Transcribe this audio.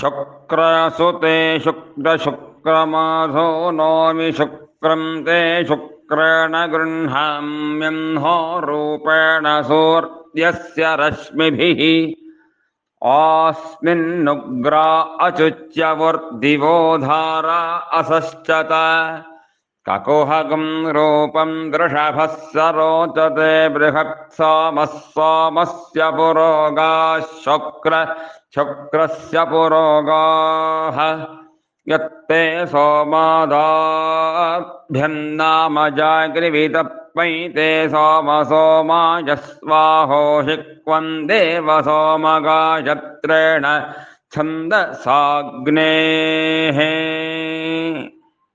शुक्रसुते शुक्रशुक्रमाधो नौमि शुक्रं ते शुक्रेण गृह्णाम्यं हो रूपेण सूर्यस्य रश्मिभिः। आस्मिन्नुग्रा अचुच्यवर्दिवो धारा असश्चत। ककुहगं रूपं वृषभः स रोचते बृहत् सोमः सोमस्य पुरोगाः शुक्र शुक्रस्य पुरोगाः यत्ते सोमादाभ्यन्नाम जाग्रिवितपैते सोम सोमाय स्वाहो हि देव सोमगायत्रेण छन्दसाग्नेः